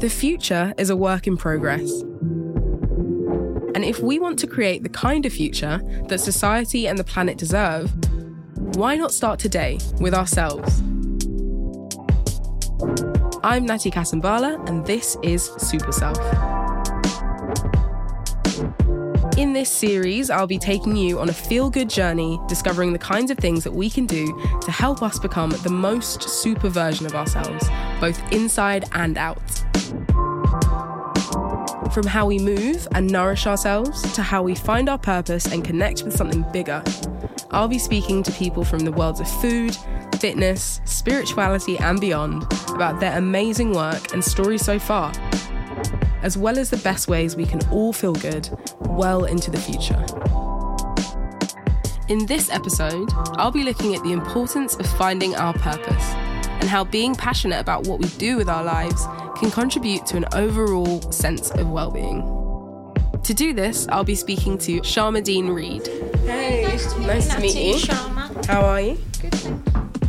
The future is a work in progress. And if we want to create the kind of future that society and the planet deserve, why not start today with ourselves? I'm Natty Kasambala, and this is Super Self. This series, I'll be taking you on a feel good journey, discovering the kinds of things that we can do to help us become the most super version of ourselves, both inside and out. From how we move and nourish ourselves to how we find our purpose and connect with something bigger. I'll be speaking to people from the worlds of food, fitness, spirituality, and beyond about their amazing work and stories so far, as well as the best ways we can all feel good well into the future. In this episode, I'll be looking at the importance of finding our purpose and how being passionate about what we do with our lives can contribute to an overall sense of well-being. To do this, I'll be speaking to Sharmadean Reid. Hey, nice, nice to meet you. Sharma. How are you? Good.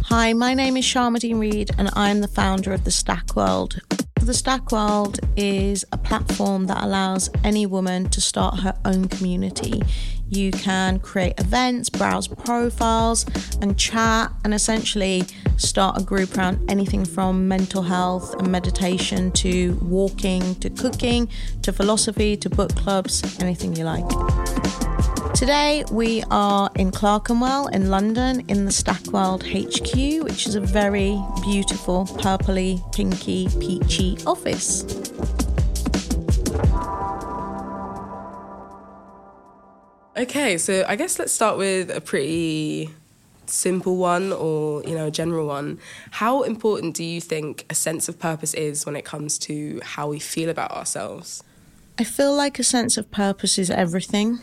Hi, my name is Sharmadean Reid, and I'm the founder of the Stack World. The Stack World is a platform that allows any woman to start her own community you can create events, browse profiles, and chat, and essentially start a group around anything from mental health and meditation to walking to cooking to philosophy to book clubs, anything you like. Today we are in Clerkenwell in London in the Stackworld HQ, which is a very beautiful purpley, pinky, peachy office. Okay, so I guess let's start with a pretty simple one or, you know, a general one. How important do you think a sense of purpose is when it comes to how we feel about ourselves? I feel like a sense of purpose is everything.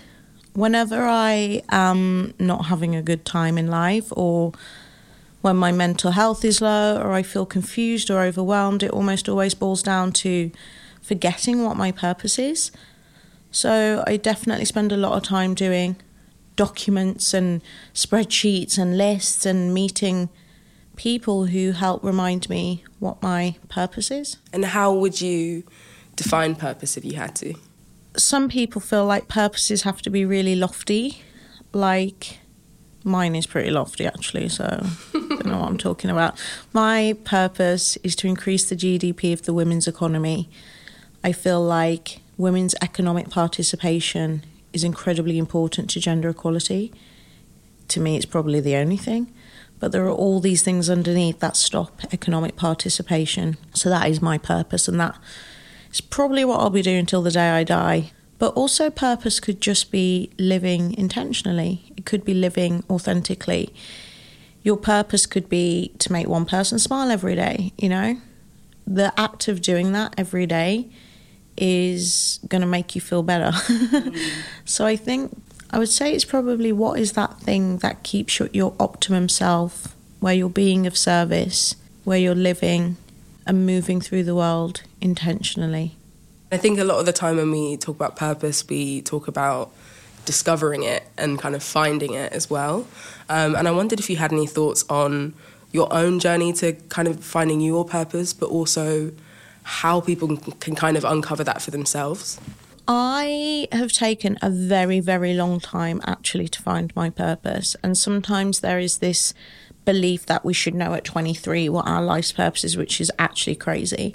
Whenever I am not having a good time in life or when my mental health is low or I feel confused or overwhelmed, it almost always boils down to forgetting what my purpose is. So I definitely spend a lot of time doing documents and spreadsheets and lists and meeting people who help remind me what my purpose is. And how would you define purpose if you had to? Some people feel like purposes have to be really lofty, like mine is pretty lofty actually, so I don't know what I'm talking about. My purpose is to increase the GDP of the women's economy. I feel like women's economic participation is incredibly important to gender equality. To me, it's probably the only thing. But there are all these things underneath that stop economic participation. So that is my purpose, and that is probably what I'll be doing until the day I die. But also, purpose could just be living intentionally, it could be living authentically. Your purpose could be to make one person smile every day, you know? The act of doing that every day is going to make you feel better. so I think I would say it's probably what is that thing that keeps your, your optimum self, where you're being of service, where you're living and moving through the world intentionally. I think a lot of the time when we talk about purpose, we talk about discovering it and kind of finding it as well. Um, and I wondered if you had any thoughts on your own journey to kind of finding your purpose, but also how people can kind of uncover that for themselves? I have taken a very, very long time actually to find my purpose. And sometimes there is this belief that we should know at 23 what our life's purpose is, which is actually crazy.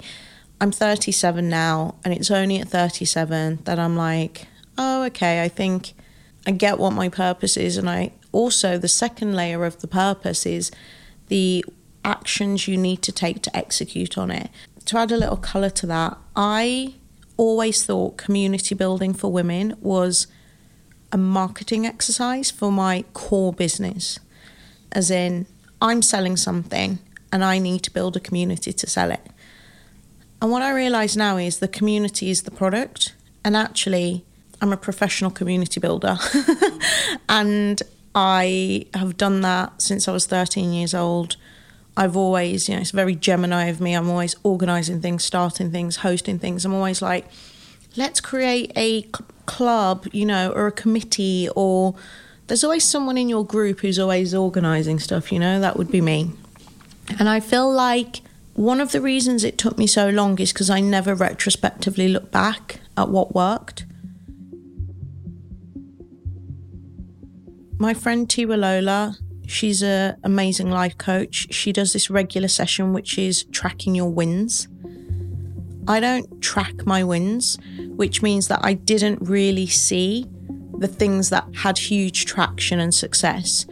I'm 37 now, and it's only at 37 that I'm like, oh, okay, I think I get what my purpose is. And I also, the second layer of the purpose is the actions you need to take to execute on it to add a little colour to that, I always thought community building for women was a marketing exercise for my core business. As in, I'm selling something and I need to build a community to sell it. And what I realise now is the community is the product, and actually, I'm a professional community builder. and I have done that since I was 13 years old. I've always, you know, it's very Gemini of me. I'm always organizing things, starting things, hosting things. I'm always like, let's create a club, you know, or a committee, or there's always someone in your group who's always organizing stuff, you know, that would be me. And I feel like one of the reasons it took me so long is because I never retrospectively look back at what worked. My friend Tiwa Lola, she's an amazing life coach. She does this regular session, which is tracking your wins. I don't track my wins, which means that I didn't really see the things that had huge traction and success.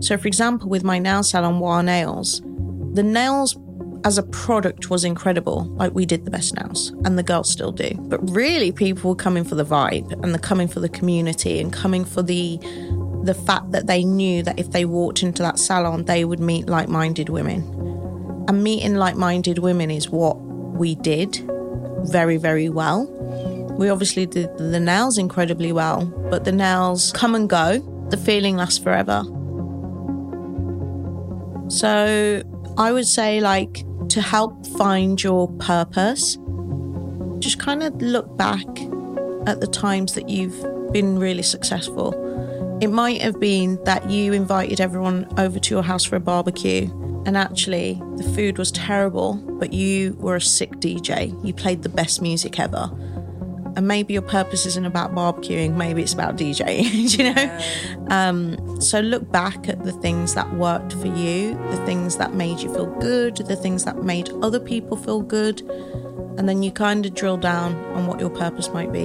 So, for example, with my nail salon, WAH Nails, the nails as a product was incredible. Like we did the best nails, and the girls still do. But really, people were coming for the vibe, and they're coming for the community, and coming for the the fact that they knew that if they walked into that salon, they would meet like-minded women. And meeting like-minded women is what we did very, very well. We obviously did the nails incredibly well, but the nails come and go. The feeling lasts forever. So I would say, like, to help find your purpose, just kind of look back at the times that you've been really successful. It might have been that you invited everyone over to your house for a barbecue, and actually the food was terrible, but you were a sick DJ. You played the best music ever. And maybe your purpose isn't about barbecuing, maybe it's about DJing, you know? Um, so look back at the things that worked for you, the things that made you feel good, the things that made other people feel good, and then you kind of drill down on what your purpose might be.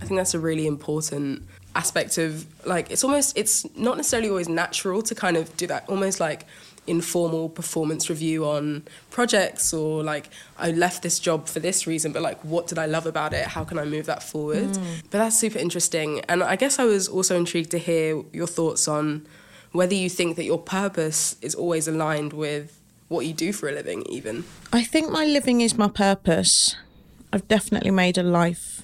I think that's a really important aspect of like it's almost it's not necessarily always natural to kind of do that almost like informal performance review on projects or like I left this job for this reason but like what did I love about it? How can I move that forward? Mm. but that's super interesting. And I guess I was also intrigued to hear your thoughts on whether you think that your purpose is always aligned with what you do for a living even. I think my living is my purpose. I've definitely made a life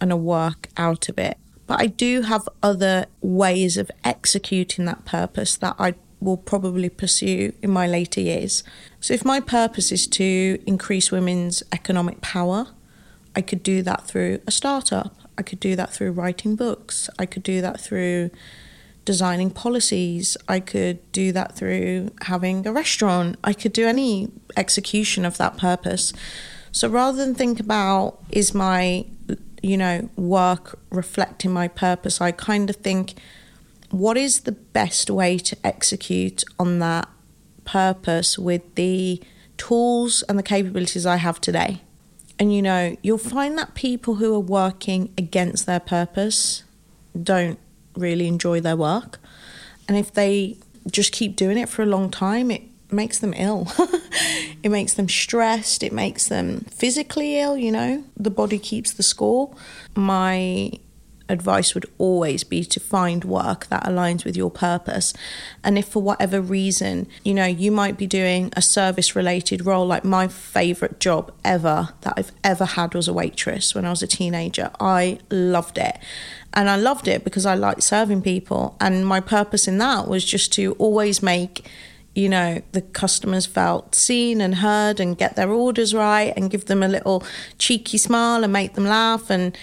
and a work out of it. But I do have other ways of executing that purpose that I will probably pursue in my later years. So, if my purpose is to increase women's economic power, I could do that through a startup. I could do that through writing books. I could do that through designing policies. I could do that through having a restaurant. I could do any execution of that purpose. So rather than think about is my you know, work reflecting my purpose, I kind of think, what is the best way to execute on that purpose with the tools and the capabilities I have today? And you know, you'll find that people who are working against their purpose don't really enjoy their work. And if they just keep doing it for a long time, it makes them ill. it makes them stressed. It makes them physically ill, you know. The body keeps the score. My advice would always be to find work that aligns with your purpose. And if for whatever reason, you know, you might be doing a service related role, like my favorite job ever that I've ever had was a waitress when I was a teenager. I loved it. And I loved it because I liked serving people. And my purpose in that was just to always make you know, the customers felt seen and heard and get their orders right and give them a little cheeky smile and make them laugh. And,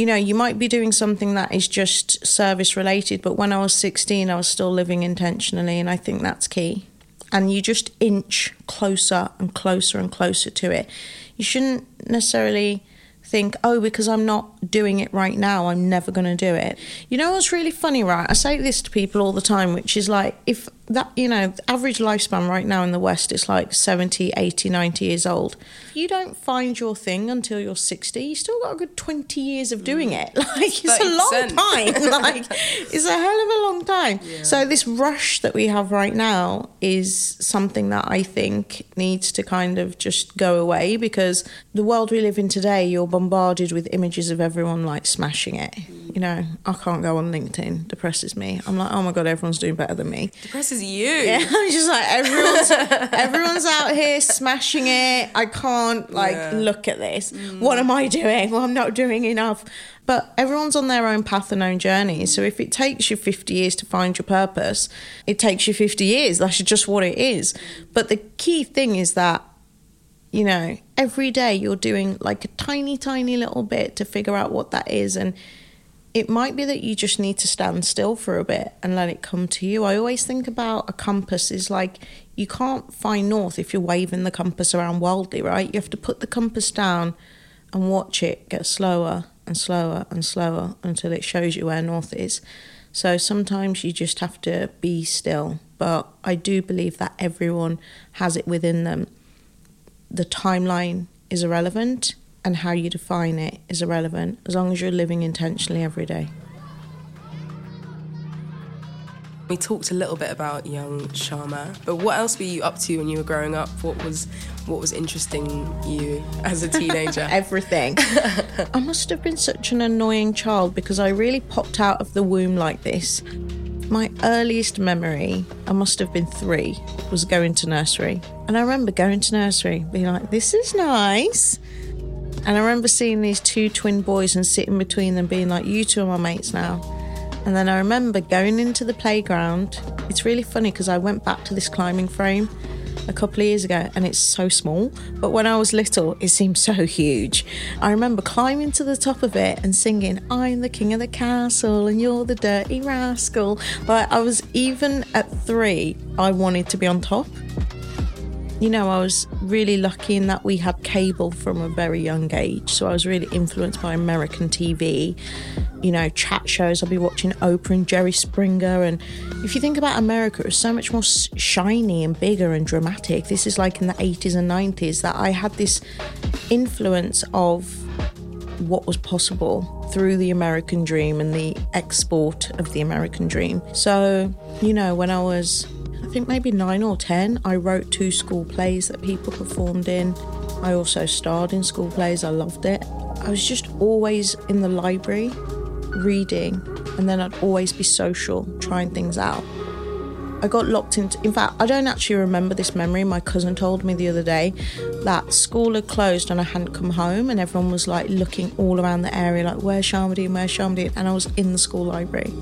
you know, you might be doing something that is just service related, but when I was 16, I was still living intentionally. And I think that's key. And you just inch closer and closer and closer to it. You shouldn't necessarily think, oh, because I'm not doing it right now, I'm never going to do it. You know what's really funny, right? I say this to people all the time, which is like, if that, you know, average lifespan right now in the West is like 70, 80, 90 years old. If you don't find your thing until you're 60, you still got a good 20 years of doing it. Mm. Like, it's a long time. like, it's a hell of a long time. Yeah. So, this rush that we have right now is something that I think needs to kind of just go away because the world we live in today, you're bombarded with images of everyone like smashing it. You know, I can't go on LinkedIn, depresses me. I'm like, oh my God, everyone's doing better than me. Depresses you. Yeah, I'm just like everyone's everyone's out here smashing it. I can't like yeah. look at this. Mm. What am I doing? Well, I'm not doing enough. But everyone's on their own path and own journey. So if it takes you 50 years to find your purpose, it takes you 50 years. That's just what it is. But the key thing is that You know, every day you're doing like a tiny, tiny little bit to figure out what that is. And it might be that you just need to stand still for a bit and let it come to you. I always think about a compass is like you can't find north if you're waving the compass around wildly, right? You have to put the compass down and watch it get slower and slower and slower until it shows you where north is. So sometimes you just have to be still. But I do believe that everyone has it within them the timeline is irrelevant and how you define it is irrelevant as long as you're living intentionally every day. We talked a little bit about young Sharma, but what else were you up to when you were growing up? What was what was interesting you as a teenager? Everything. I must have been such an annoying child because I really popped out of the womb like this. My earliest memory, I must have been three, was going to nursery. And I remember going to nursery, being like, this is nice. And I remember seeing these two twin boys and sitting between them, being like, you two are my mates now. And then I remember going into the playground. It's really funny because I went back to this climbing frame a couple of years ago and it's so small. But when I was little, it seemed so huge. I remember climbing to the top of it and singing, I'm the king of the castle and you're the dirty rascal. Like I was even at three, I wanted to be on top. You know, I was really lucky in that we had cable from a very young age. So I was really influenced by American TV, you know, chat shows. I'll be watching Oprah and Jerry Springer. And if you think about America, it was so much more shiny and bigger and dramatic. This is like in the 80s and 90s that I had this influence of what was possible through the American dream and the export of the American dream. So, you know, when I was I think maybe nine or ten, I wrote two school plays that people performed in. I also starred in school plays, I loved it. I was just always in the library reading, and then I'd always be social, trying things out. I got locked into. In fact, I don't actually remember this memory. My cousin told me the other day that school had closed and I hadn't come home, and everyone was like looking all around the area, like, where's Sharmadean, where's Sharmadean? And I was in the school library.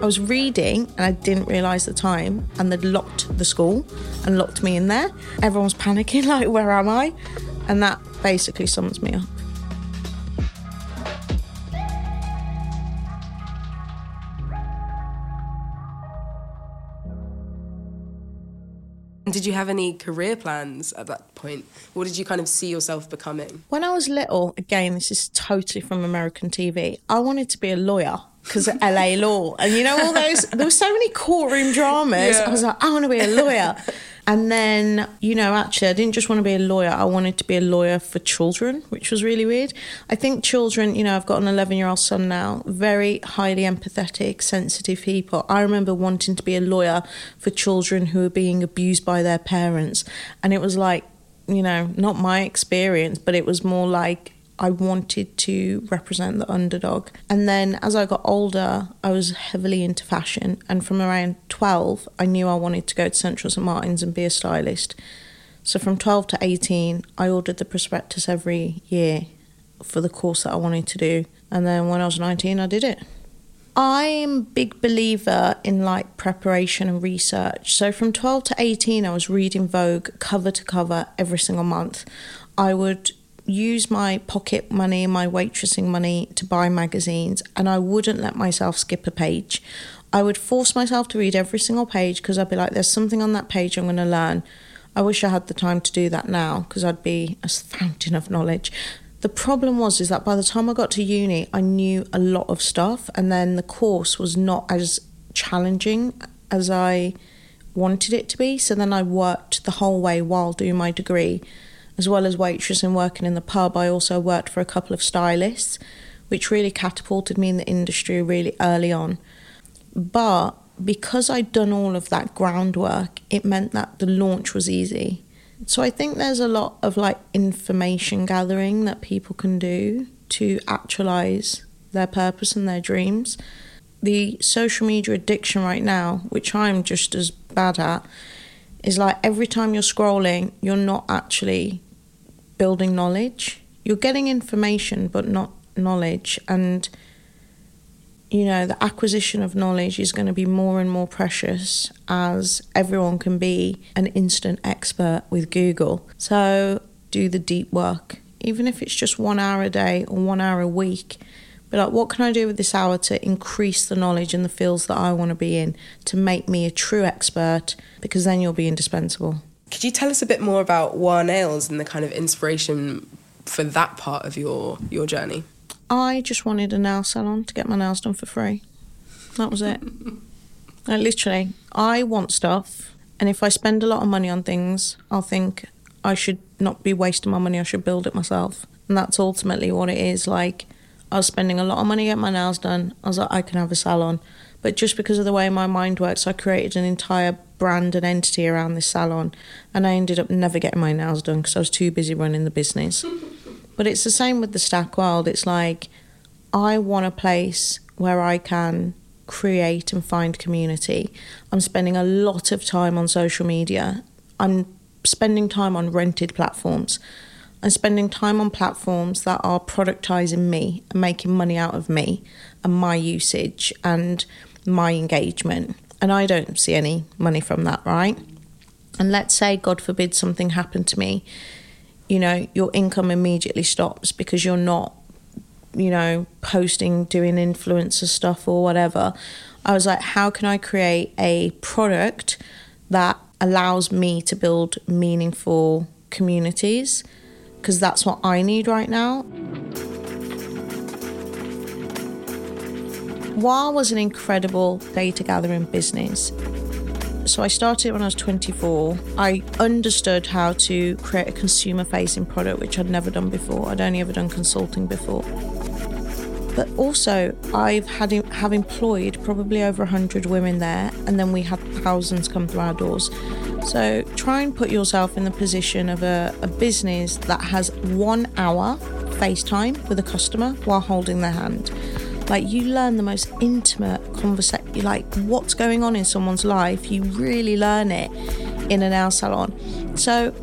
I was reading and I didn't realise the time, and they'd locked the school and locked me in there. Everyone was panicking, like, where am I? And that basically sums me up. Did you have any career plans at that point? What did you kind of see yourself becoming? When I was little, again, this is totally from American TV, I wanted to be a lawyer because of LA law. And you know, all those, there were so many courtroom dramas. Yeah. I was like, I want to be a lawyer. And then, you know, actually, I didn't just want to be a lawyer, I wanted to be a lawyer for children, which was really weird. I think children, you know, I've got an 11 year old son now, very highly empathetic, sensitive people. I remember wanting to be a lawyer for children who were being abused by their parents. And it was like, you know, not my experience, but it was more like I wanted to represent the underdog. And then as I got older, I was heavily into fashion. And from around 12, I knew I wanted to go to Central St. Martin's and be a stylist. So from 12 to 18, I ordered the prospectus every year for the course that I wanted to do. And then when I was 19, I did it. I'm a big believer in like preparation and research. So from 12 to 18, I was reading Vogue cover to cover every single month. I would use my pocket money, my waitressing money to buy magazines, and I wouldn't let myself skip a page. I would force myself to read every single page because I'd be like, there's something on that page I'm going to learn. I wish I had the time to do that now because I'd be a fountain of knowledge. The problem was is that by the time I got to uni, I knew a lot of stuff, and then the course was not as challenging as I wanted it to be. So then I worked the whole way while doing my degree as well as waitress and working in the pub, I also worked for a couple of stylists, which really catapulted me in the industry really early on. But because I'd done all of that groundwork, it meant that the launch was easy. So I think there's a lot of like information gathering that people can do to actualize their purpose and their dreams. The social media addiction right now, which I'm just as bad at, is like every time you're scrolling, you're not actually building knowledge. You're getting information, but not knowledge. And, you know, the acquisition of knowledge is going to be more and more precious as everyone can be an instant expert with Google. So, do the deep work, even if it's just one hour a day or one hour a week. But like, what can I do with this hour to increase the knowledge in the fields that I want to be in to make me a true expert? Because then you'll be indispensable. Could you tell us a bit more about WAH Nails and the kind of inspiration for that part of your your journey? I just wanted a nail salon to get my nails done for free. That was it. like, literally, I want stuff, and if I spend a lot of money on things, I'll think I should not be wasting my money. I should build it myself, and that's ultimately what it is. Like, I was spending a lot of money to get my nails done. I was like, I can have a salon, but just because of the way my mind works, I created an entire brand and entity around this salon, and I ended up never getting my nails done because I was too busy running the business. but it's the same with the Stack World. It's like I want a place where I can create and find community. I'm spending a lot of time on social media. I'm spending time on rented platforms. I'm spending time on platforms that are productizing me and making money out of me and my usage and my engagement. And I don't see any money from that, right? And let's say, God forbid, something happened to me, you know, your income immediately stops because you're not, you know, posting, doing influencer stuff or whatever. I was like, how can I create a product that allows me to build meaningful communities? Because that's what I need right now. WAH was an incredible data gathering business. So I started when I was 24. I understood how to create a consumer facing product, which I'd never done before. I'd only ever done consulting before. But also, I've had have employed probably over 100 women there, and then we had thousands come through our doors. So try and put yourself in the position of a, a business that has one hour FaceTime with a customer while holding their hand like you learn the most intimate conversation, like what's going on in someone's life. You really learn it in a nail salon. So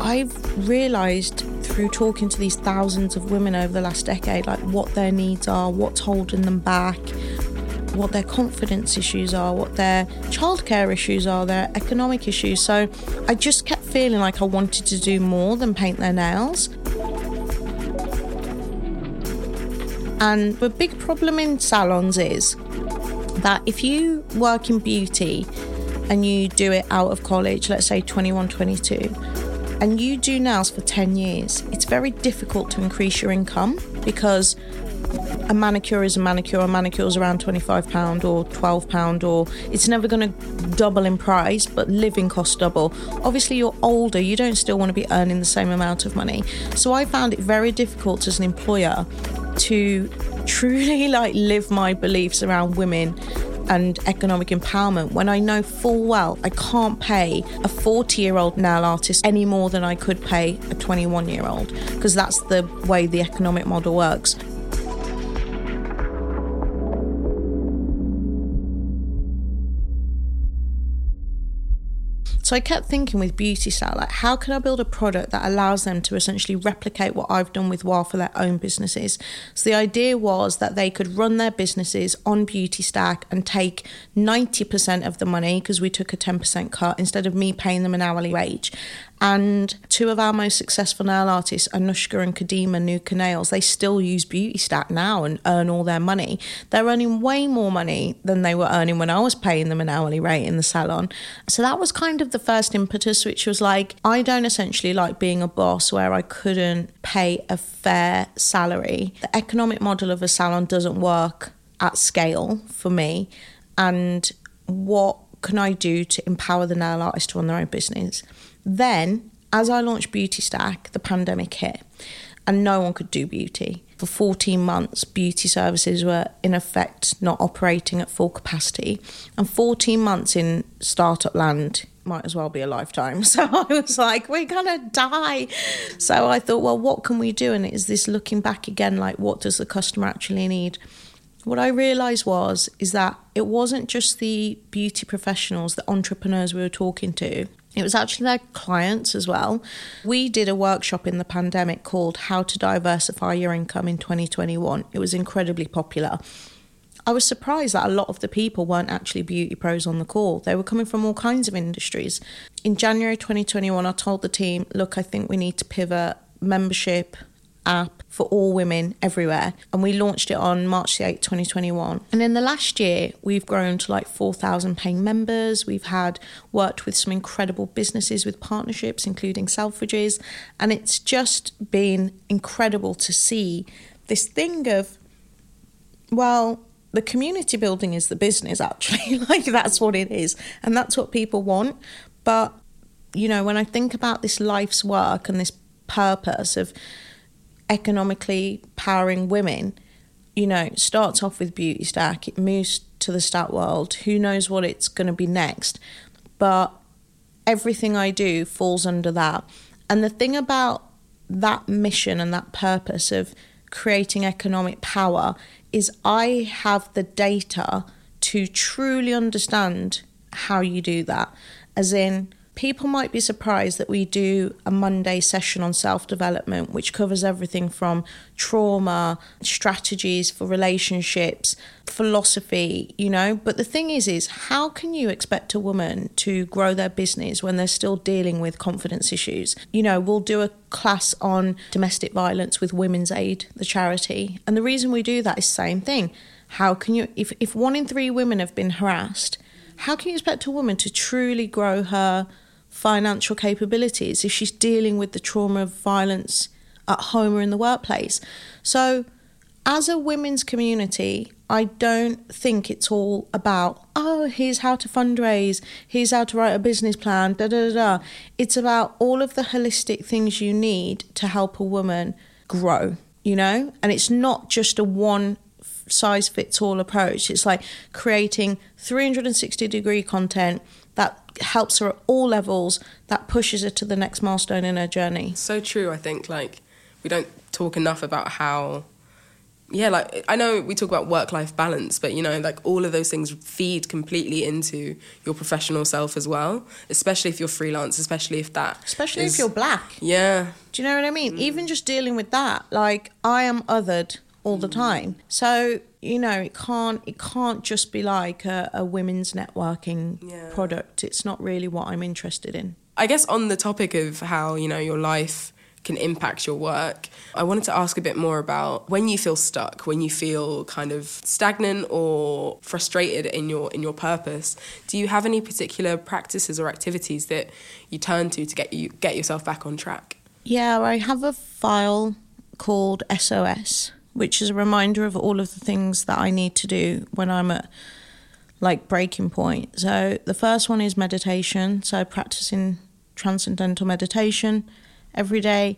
I've realised through talking to these thousands of women over the last decade, like what their needs are, what's holding them back, what their confidence issues are, what their childcare issues are, their economic issues. So I just kept feeling like I wanted to do more than paint their nails. And the big problem in salons is that if you work in beauty and you do it out of college, let's say 21, 22, and you do nails for 10 years, it's very difficult to increase your income because a manicure is a manicure, a manicure is around £25 or £12, or it's never going to double in price, but living costs double. Obviously, you're older, you don't still want to be earning the same amount of money. So I found it very difficult as an employer to truly like live my beliefs around women and economic empowerment when I know full well I can't pay a 40 year old nail artist any more than I could pay a 21 year old because that's the way the economic model works. So I kept thinking with Beauty Stack, like, how can I build a product that allows them to essentially replicate what I've done with WAH for their own businesses? So the idea was that they could run their businesses on Beauty Stack and take 90% of the money because we took a 10% cut instead of me paying them an hourly wage and two of our most successful nail artists, Anushka and Kadima Nuka Nails, they still use Beauty Stack now and earn all their money. They're earning way more money than they were earning when I was paying them an hourly rate in the salon. So that was kind of the first impetus, which was like, I don't essentially like being a boss where I couldn't pay a fair salary. The economic model of a salon doesn't work at scale for me. And what can I do to empower the nail artist to run their own business? Then, as I launched Beauty Stack, the pandemic hit and no one could do beauty. For 14 months, beauty services were in effect not operating at full capacity. And 14 months in startup land might as well be a lifetime. So I was like, we're going to die. So I thought, well, what can we do? And is this looking back again, like, what does the customer actually need? What I realised was is that it wasn't just the beauty professionals, the entrepreneurs we were talking to it was actually their clients as well. We did a workshop in the pandemic called How to Diversify Your Income in 2021. It was incredibly popular. I was surprised that a lot of the people weren't actually beauty pros on the call. They were coming from all kinds of industries. in January 2021, I told the team, look, I think we need to pivot membership app for all women everywhere. And we launched it on March the 8th, 2021. And in the last year, we've grown to like 4,000 paying members. We've had worked with some incredible businesses with partnerships, including Selfridges. And it's just been incredible to see this thing of, well, the community building is the business actually like that's what it is and that's what people want but you know when i think about this life's work and this purpose of economically powering women, you know, starts off with Beauty Stack, it moves to the Stack World. Who knows what it's going to be next? But everything I do falls under that. And the thing about that mission and that purpose of creating economic power is I have the data to truly understand how you do that. As in, people might be surprised that we do a Monday session on self development, which covers everything from trauma, strategies for relationships, philosophy, you know. But the thing is, is how can you expect a woman to grow their business when they're still dealing with confidence issues? You know, we'll do a class on domestic violence with Women's Aid, the charity. And the reason we do that is the same thing. How can you, if, if one in three women have been harassed, how can you expect a woman to truly grow her financial capabilities if she's dealing with the trauma of violence at home or in the workplace. So, as a women's community, I don't think it's all about, oh, here's how to fundraise, here's how to write a business plan, da da da. It's about all of the holistic things you need to help a woman grow, you know? And it's not just a one size fits all approach. It's like creating 360 degree content that helps her at all levels, that pushes her to the next milestone in her journey. So true, I think. Like, we don't talk enough about how, yeah, like, I know we talk about work life balance, but, you know, like, all of those things feed completely into your professional self as well, especially if you're freelance, especially if that. Especially is, if you're black. Yeah. Do you know what I mean? Mm. Even just dealing with that, like, I am othered all the mm. time. So you know it can't it can't just be like a, a women's networking yeah. product it's not really what i'm interested in i guess on the topic of how you know your life can impact your work i wanted to ask a bit more about when you feel stuck when you feel kind of stagnant or frustrated in your in your purpose do you have any particular practices or activities that you turn to to get you get yourself back on track yeah i have a file called sos which is a reminder of all of the things that I need to do when I'm at like breaking point. So the first one is meditation, so practicing transcendental meditation every day.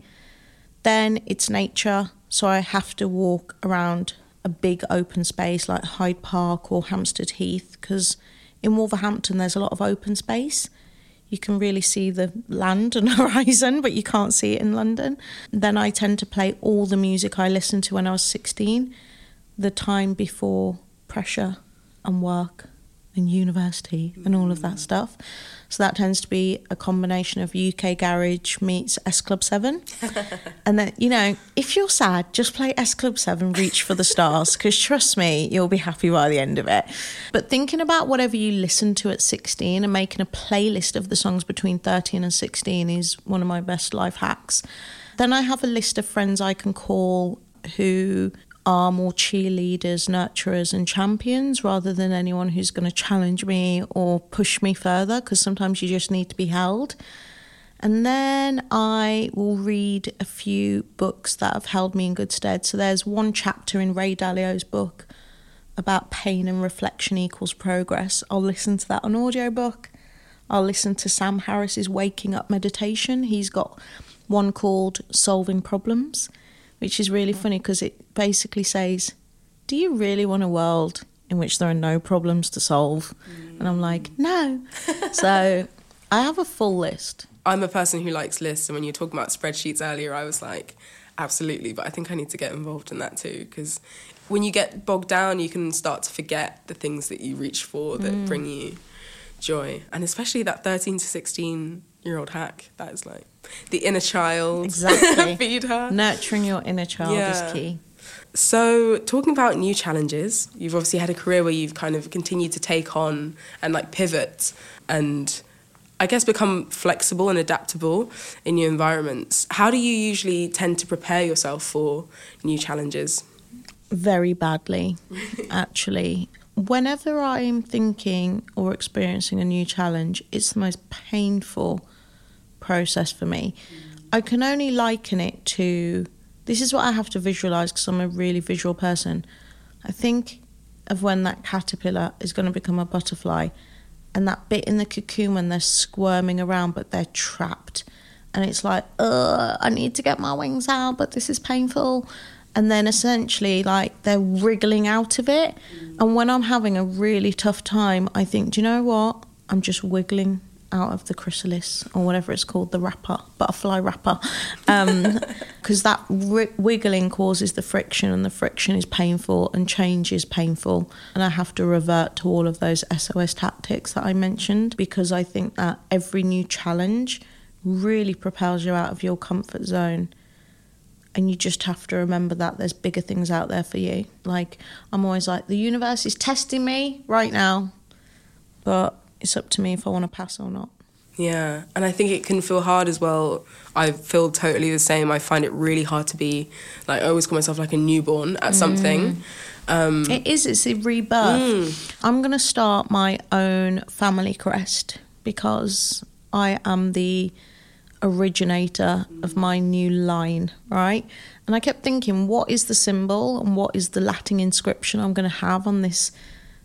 Then it's nature, so I have to walk around a big open space like Hyde Park or Hampstead Heath because in Wolverhampton there's a lot of open space you can really see the land and horizon, but you can't see it in London. Then I tend to play all the music I listened to when I was 16, the time before pressure and work and university and all of that mm. stuff. So that tends to be a combination of UK Garage meets S Club 7. and then, you know, if you're sad, just play S Club 7, reach for the stars, because trust me, you'll be happy by the end of it. But thinking about whatever you listen to at 16 and making a playlist of the songs between 13 and 16 is one of my best life hacks. Then I have a list of friends I can call who are more cheerleaders, nurturers, and champions rather than anyone who's going to challenge me or push me further because sometimes you just need to be held. And then I will read a few books that have held me in good stead. So there's one chapter in Ray Dalio's book about pain and reflection equals progress. I'll listen to that on audiobook. I'll listen to Sam Harris's Waking Up Meditation. He's got one called Solving Problems which is really funny because it basically says, Do you really want a world in which there are no problems to solve? Mm. And I'm like, No. so I have a full list. I'm a person who likes lists, and when you were talking about spreadsheets earlier, I was like, absolutely, but I think I need to get involved in that too because when you get bogged down, you can start to forget the things that you reach for that mm. bring you joy, and especially that 13 to 16 year old hack. That is like the inner child. Exactly. Feed her. Nurturing your inner child yeah. is key. So, talking about new challenges, you've obviously had a career where you've kind of continued to take on and like pivot. And I guess, become flexible and adaptable in new environments. How do you usually tend to prepare yourself for new challenges? Very badly, actually. Whenever I'm thinking or experiencing a new challenge, it's the most painful process for me. I can only liken it to this is what I have to visualize because I'm a really visual person. I think of when that caterpillar is going to become a butterfly and that bit in the cocoon when they're squirming around but they're trapped. And it's like uh i need to get my wings out but this is painful. And then essentially like they're wriggling out of it. And when i'm having a really tough time i think do you know what? I'm just wiggling out of the chrysalis or whatever it's called, the wrapper, butterfly wrapper, because um, that wiggling causes the friction, and the friction is painful, and change is painful, and I have to revert to all of those SOS tactics that I mentioned because I think that every new challenge really propels you out of your comfort zone. And you just have to remember that there's bigger things out there for you. Like, I'm always like, the universe is testing me right now, but it's up to me if I want to pass or not. Yeah, and I think it can feel hard as well. I feel totally the same. I find it really hard to be like I always call myself like a newborn at mm. something. Um, it is. It's a rebirth. Mm. I'm gonna start my own family crest because I am the originator of my new line, right? And I kept thinking, what is the symbol and what is the Latin inscription I'm going to have on this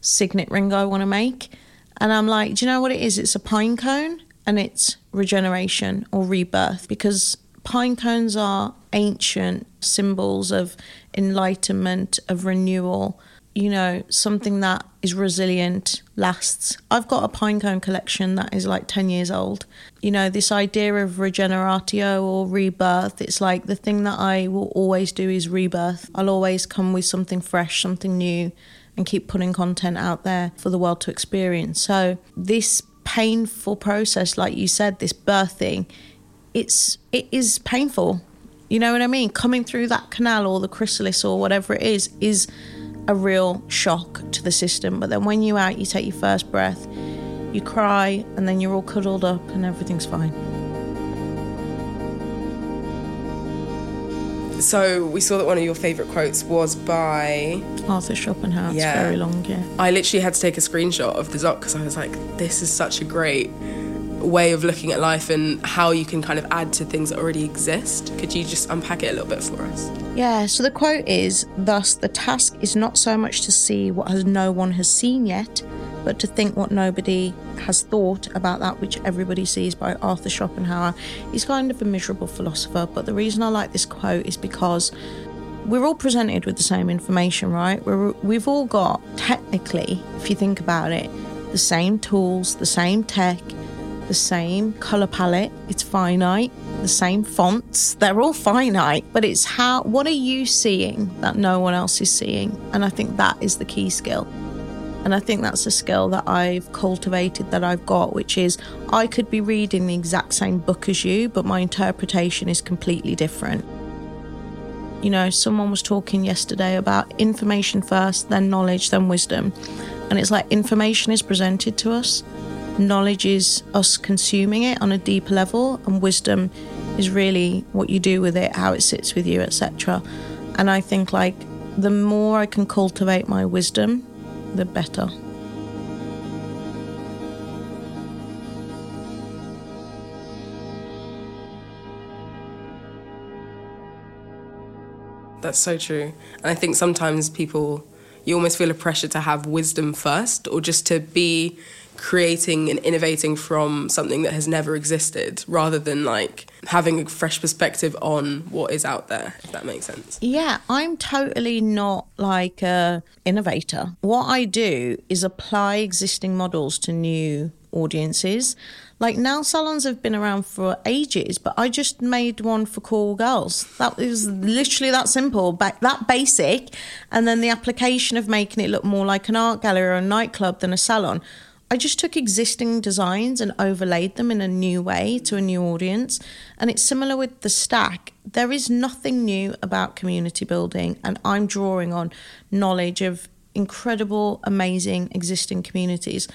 signet ring I want to make? And I'm like, do you know what it is? It's a pine cone and it's regeneration or rebirth because pine cones are ancient symbols of enlightenment, of renewal, you know, something that is resilient, lasts. I've got a pine cone collection that is like 10 years old. You know, this idea of regeneratio or rebirth, it's like the thing that I will always do is rebirth. I'll always come with something fresh, something new and keep putting content out there for the world to experience. So this painful process, like you said, this birthing, it's it is painful. You know what I mean? Coming through that canal or the chrysalis or whatever it is is a real shock to the system. But then when you're out, you take your first breath, you cry, and then you're all cuddled up and everything's fine. So we saw that one of your favourite quotes was by Arthur Schopenhauer. Yeah. It's very long, yeah. I literally had to take a screenshot of the doc because I was like, this is such a great way of looking at life and how you can kind of add to things that already exist. Could you just unpack it a little bit for us? Yeah, so the quote is Thus, the task is not so much to see what has no one has seen yet, but to think what nobody has thought about that which everybody sees by Arthur Schopenhauer. He's kind of a miserable philosopher, but the reason I like this quote is because we're all presented with the same information, right? We're, we've all got, technically, if you think about it, the same tools, the same tech, the same colour palette. It's finite, the same fonts. They're all finite, but it's how, what are you seeing that no one else is seeing? And I think that is the key skill. And I think that's a skill that I've cultivated that I've got, which is I could be reading the exact same book as you, but my interpretation is completely different. You know, someone was talking yesterday about information first, then knowledge, then wisdom. And it's like information is presented to us, knowledge is us consuming it on a deeper level, and wisdom is really what you do with it, how it sits with you, etc. And I think like the more I can cultivate my wisdom, the better. That's so true. And I think sometimes people, you almost feel a pressure to have wisdom first or just to be creating and innovating from something that has never existed rather than like having a fresh perspective on what is out there if that makes sense yeah i'm totally not like a innovator what i do is apply existing models to new audiences like nail salons have been around for ages, but I just made one for cool girls. That was literally that simple, that basic, and then the application of making it look more like an art gallery or a nightclub than a salon. I just took existing designs and overlaid them in a new way to a new audience. And it's similar with the stack. There is nothing new about community building, and I'm drawing on knowledge of incredible, amazing existing communities.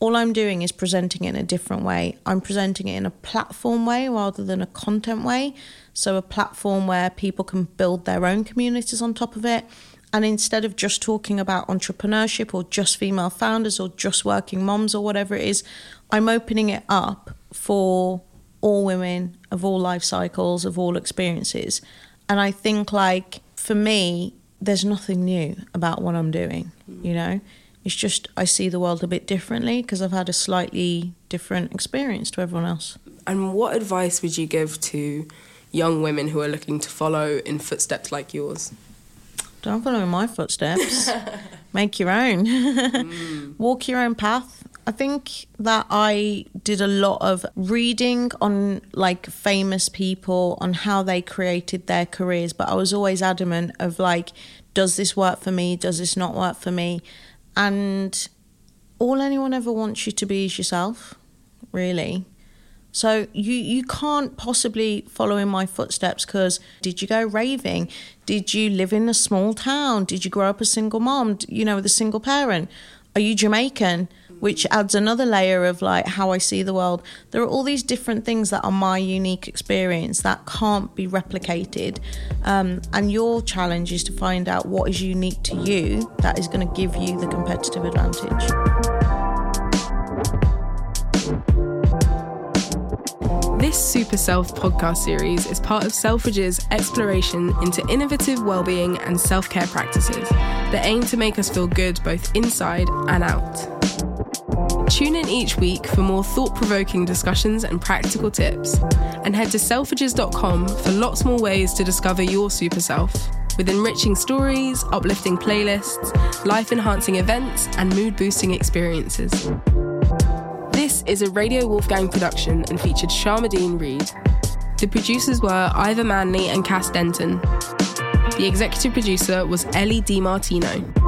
all I'm doing is presenting it in a different way. I'm presenting it in a platform way rather than a content way. So, a platform where people can build their own communities on top of it. And instead of just talking about entrepreneurship or just female founders or just working moms or whatever it is, I'm opening it up for all women of all life cycles, of all experiences. And I think, like, for me, there's nothing new about what I'm doing, hmm. you know? It's just I see the world a bit differently because I've had a slightly different experience to everyone else. And what advice would you give to young women who are looking to follow in footsteps like yours? Don't follow in my footsteps. Make your own. mm. Walk your own path. I think that I did a lot of reading on like famous people on how they created their careers, but I was always adamant of like, does this work for me? Does this not work for me? And all anyone ever wants you to be is yourself, really. So you you can't possibly follow in my footsteps because did you go raving? Did you live in a small town? Did you grow up a single mom? You know, with a single parent? Are you Jamaican? which adds another layer of like how I see the world. There are all these different things that are my unique experience that can't be replicated. Um, and your challenge is to find out what is unique to you that is going to give you the competitive advantage. This Super Self podcast series is part of Selfridges' exploration into innovative well-being and self-care practices that aim to make us feel good both inside and out. Tune in each week for more thought provoking discussions and practical tips. And head to selfridges.com for lots more ways to discover your super self, with enriching stories, uplifting playlists, life enhancing events, and mood boosting experiences. Is a Radio Wolfgang production and featured Sharmadean Reid. The producers were Ivor Manley and Cass Denton. The executive producer was Ellie DiMartino.